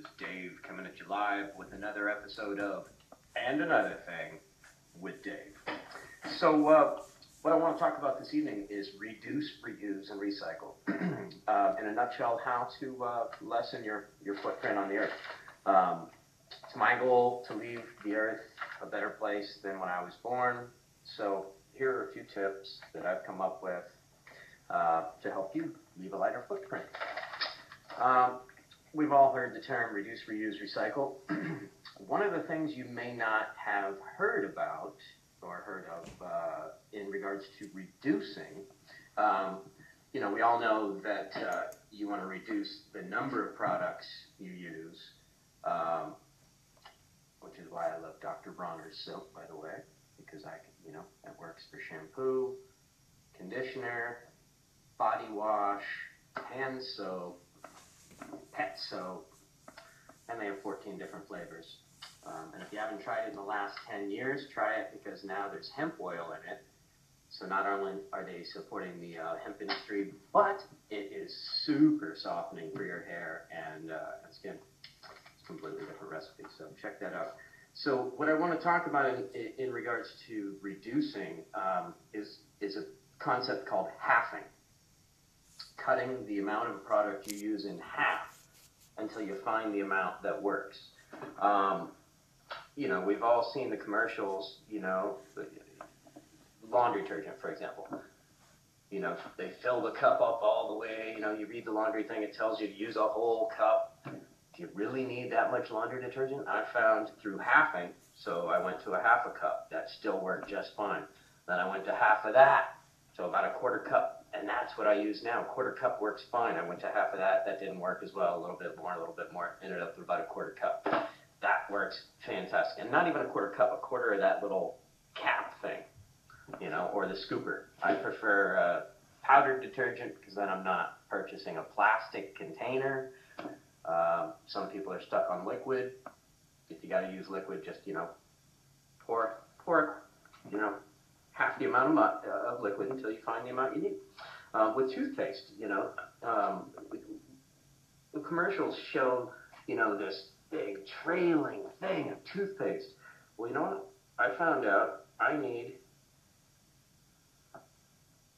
is Dave coming at you live with another episode of And Another Thing with Dave. So, uh, what I want to talk about this evening is reduce, reuse, and recycle. uh, in a nutshell, how to uh, lessen your, your footprint on the earth. Um, it's my goal to leave the earth a better place than when I was born. So, here are a few tips that I've come up with uh, to help you leave a lighter footprint. Um, we've all heard the term reduce, reuse, recycle. One of the things you may not have heard about or heard of uh, in regards to reducing, um, you know, we all know that uh, you want to reduce the number of products you use, um, which is why I love Dr. Bronner's soap, by the way, because I, you know, that works for shampoo, conditioner, body wash, hand soap, pet soap, and they have 14 different flavors. Um, and if you haven't tried it in the last 10 years, try it because now there's hemp oil in it. So not only are they supporting the uh, hemp industry, but it is super softening for your hair and, uh, and skin. It's a completely different recipe, so check that out. So what I want to talk about in, in regards to reducing um, is, is a concept called halving cutting the amount of product you use in half until you find the amount that works. Um, you know, we've all seen the commercials, you know, laundry detergent, for example. You know, they fill the cup up all the way, you know, you read the laundry thing, it tells you to use a whole cup. Do you really need that much laundry detergent? I found through halving, so I went to a half a cup. That still worked just fine. Then I went to half of that, so about a quarter cup and that's what I use now. Quarter cup works fine. I went to half of that. That didn't work as well. A little bit more, a little bit more. Ended up with about a quarter cup. That works fantastic. And not even a quarter cup, a quarter of that little cap thing, you know, or the scooper. I prefer uh, powdered detergent because then I'm not purchasing a plastic container. Um, some people are stuck on liquid. If you got to use liquid, just you know, pour pour you know half the amount of, uh, of liquid until you find the amount you need. Uh, with toothpaste, you know, um, the commercials show, you know, this big trailing thing of toothpaste. Well, you know what? I found out I need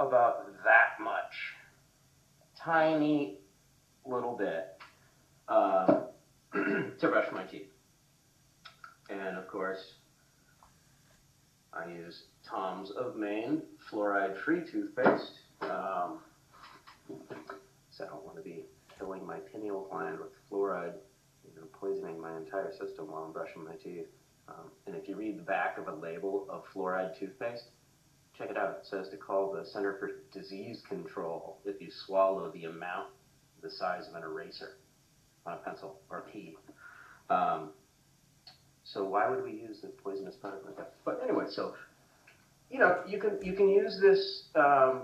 about that much, tiny little bit, uh, to brush my teeth. And of course, I use Tom's of Maine fluoride-free toothpaste. Um, so I don't want to be killing my pineal gland with fluoride, you know, poisoning my entire system while I'm brushing my teeth. Um, and if you read the back of a label of fluoride toothpaste, check it out. It says to call the Center for Disease Control if you swallow the amount the size of an eraser on a pencil or a pea. Um, so why would we use the poisonous product like that? But anyway, so you know, you can you can use this um,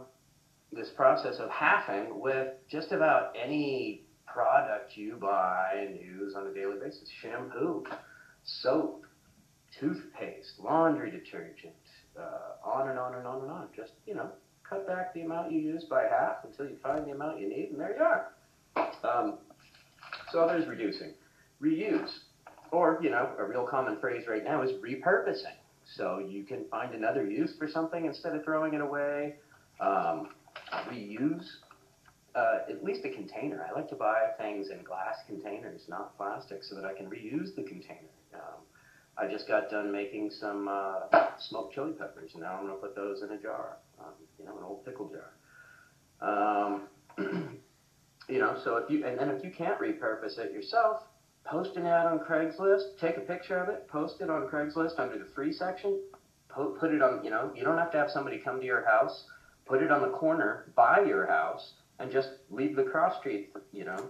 this process of halving with just about any product you buy and use on a daily basis. Shampoo, soap, toothpaste, laundry detergent, uh, on and on and on and on. Just you know, cut back the amount you use by half until you find the amount you need, and there you are. Um, so there's reducing, reuse, or you know, a real common phrase right now is repurposing. So you can find another use for something instead of throwing it away. Um, reuse uh, at least a container. I like to buy things in glass containers, not plastic, so that I can reuse the container. Um, I just got done making some uh, smoked chili peppers, and now I'm going to put those in a jar, um, you know, an old pickle jar. Um, you know, so if you and then if you can't repurpose it yourself, post an ad on Craigslist, take a picture of it, post it on Craigslist under the free section, put, put it on, you know, you don't have to have somebody come to your house, put it on the corner by your house, and just leave the cross street, you know,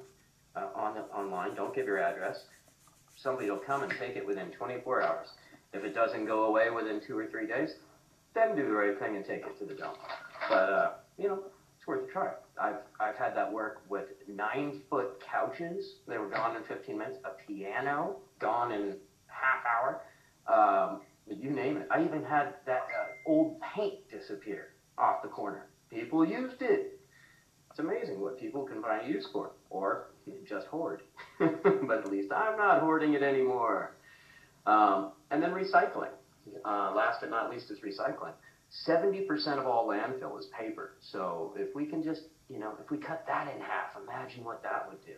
uh, on the, online. Don't give your address. Somebody will come and take it within 24 hours. If it doesn't go away within two or three days, then do the right thing and take it to the dump. But, uh, you know, worth a try. I've, I've had that work with nine foot couches. They were gone in 15 minutes. A piano gone in half hour. Um, you name it. I even had that uh, old paint disappear off the corner. People used it. It's amazing what people can find use for, or just hoard. but at least I'm not hoarding it anymore. Um, and then recycling. Uh, last but not least is recycling. 70% of all landfill is paper. So if we can just, you know, if we cut that in half, imagine what that would do.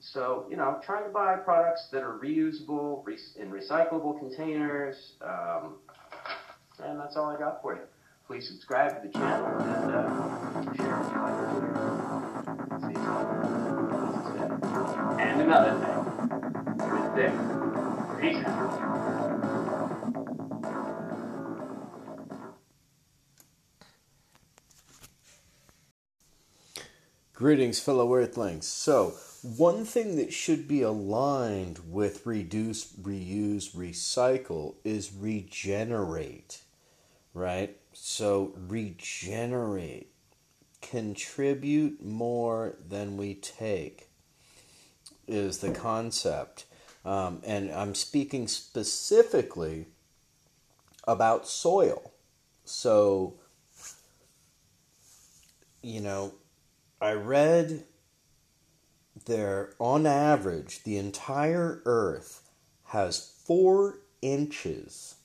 So, you know, trying to buy products that are reusable, in recyclable containers, um, and that's all I got for you. Please subscribe to the channel and uh, share if you like what See you soon. And another thing with Dick. Peace out. Greetings, fellow Earthlings. So, one thing that should be aligned with reduce, reuse, recycle is regenerate, right? So, regenerate, contribute more than we take is the concept. Um, and I'm speaking specifically about soil. So, you know, I read there, on average, the entire Earth has four inches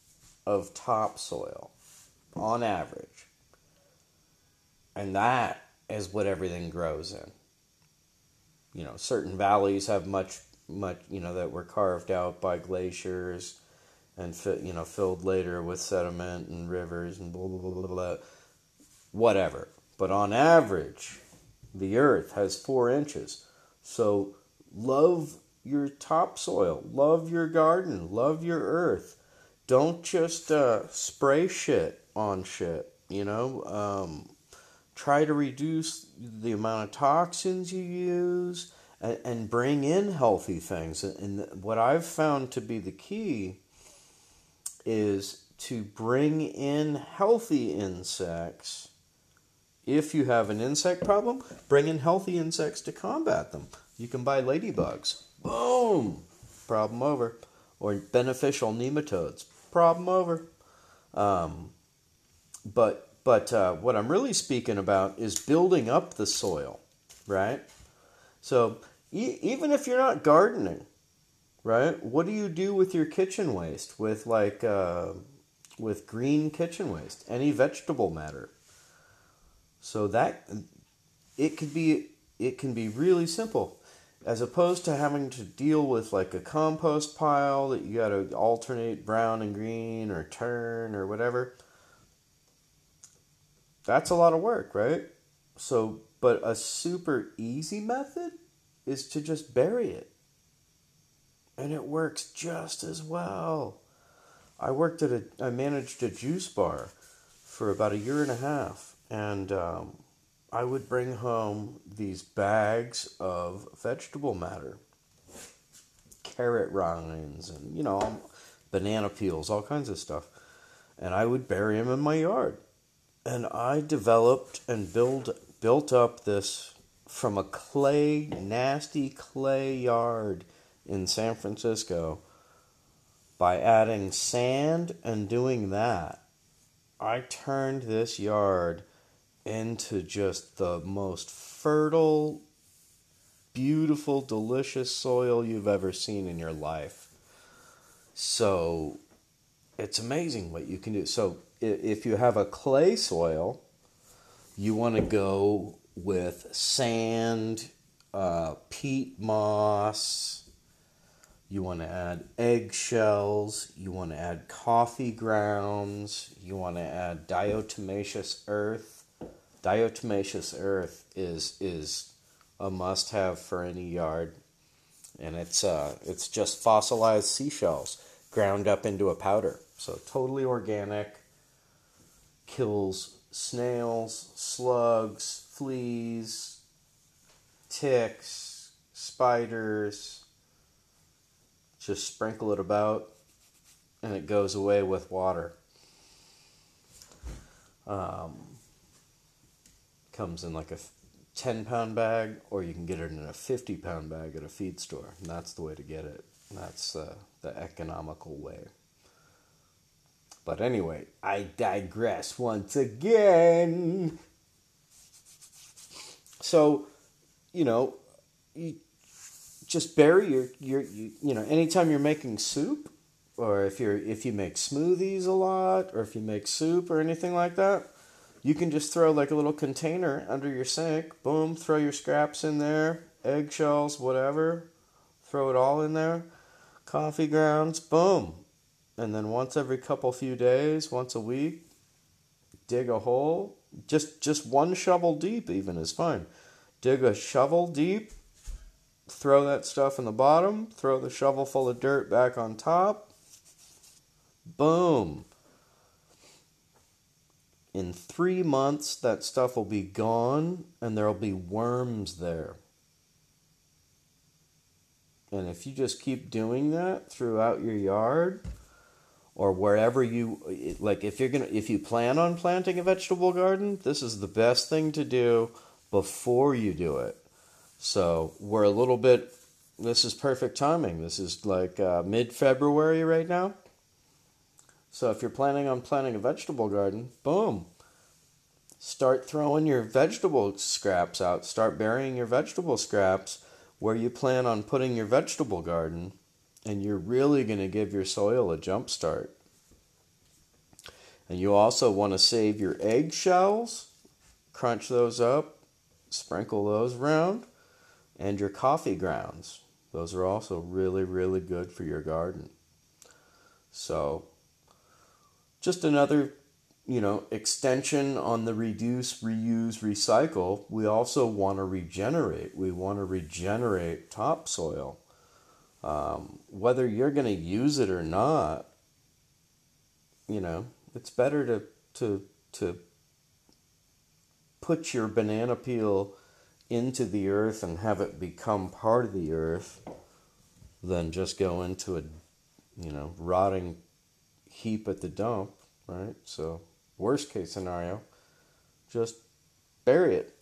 of topsoil, on average. And that is what everything grows in. You know, certain valleys have much, much, you know, that were carved out by glaciers and, you know, filled later with sediment and rivers and blah, blah, blah, blah, blah. Whatever. But on average, the earth has four inches. So love your topsoil, love your garden, love your earth. Don't just uh, spray shit on shit, you know? Um, try to reduce the amount of toxins you use and, and bring in healthy things. And what I've found to be the key is to bring in healthy insects if you have an insect problem, bring in healthy insects to combat them. You can buy ladybugs. Boom! Problem over. Or beneficial nematodes. Problem over. Um, but but uh, what I'm really speaking about is building up the soil, right? So e- even if you're not gardening, right? What do you do with your kitchen waste? With like uh, with green kitchen waste, any vegetable matter so that it could be it can be really simple as opposed to having to deal with like a compost pile that you got to alternate brown and green or turn or whatever. That's a lot of work, right? So, but a super easy method is to just bury it. And it works just as well. I worked at a I managed a juice bar for about a year and a half and um, I would bring home these bags of vegetable matter, carrot rinds, and you know, banana peels, all kinds of stuff, and I would bury them in my yard. And I developed and build built up this from a clay, nasty clay yard in San Francisco by adding sand and doing that. I turned this yard into just the most fertile, beautiful, delicious soil you've ever seen in your life. So it's amazing what you can do. So if you have a clay soil, you want to go with sand, uh, peat moss. You want to add eggshells. You want to add coffee grounds. You want to add diatomaceous earth diatomaceous earth is is a must have for any yard. And it's uh, it's just fossilized seashells ground up into a powder. So totally organic kills snails slugs fleas ticks spiders. Just sprinkle it about and it goes away with water. Um, comes in like a 10 pound bag, or you can get it in a 50 pound bag at a feed store. And that's the way to get it. That's uh, the economical way. But anyway, I digress once again. So, you know, you just bury your, your you, you know anytime you're making soup or if you're if you make smoothies a lot or if you make soup or anything like that you can just throw like a little container under your sink. Boom throw your scraps in there eggshells whatever. Throw it all in there. Coffee grounds boom. And then once every couple few days once a week dig a hole. Just just one shovel deep even is fine. Dig a shovel deep throw that stuff in the bottom, throw the shovel full of dirt back on top. Boom. In three months, that stuff will be gone and there'll be worms there. And if you just keep doing that throughout your yard or wherever you like if you're going to if you plan on planting a vegetable garden, this is the best thing to do before you do it so we're a little bit, this is perfect timing. This is like uh, mid February right now. So if you're planning on planting a vegetable garden, boom. Start throwing your vegetable scraps out. Start burying your vegetable scraps where you plan on putting your vegetable garden, and you're really going to give your soil a jump start. And you also want to save your eggshells, crunch those up, sprinkle those around and your coffee grounds. Those are also really, really good for your garden. So, just another, you know, extension on the reduce, reuse, recycle. We also want to regenerate. We want to regenerate topsoil. Um, whether you're going to use it or not, you know, it's better to to to put your banana peel into the earth and have it become part of the earth than just go into a you know rotting heap at the dump right? So worst case scenario just bury it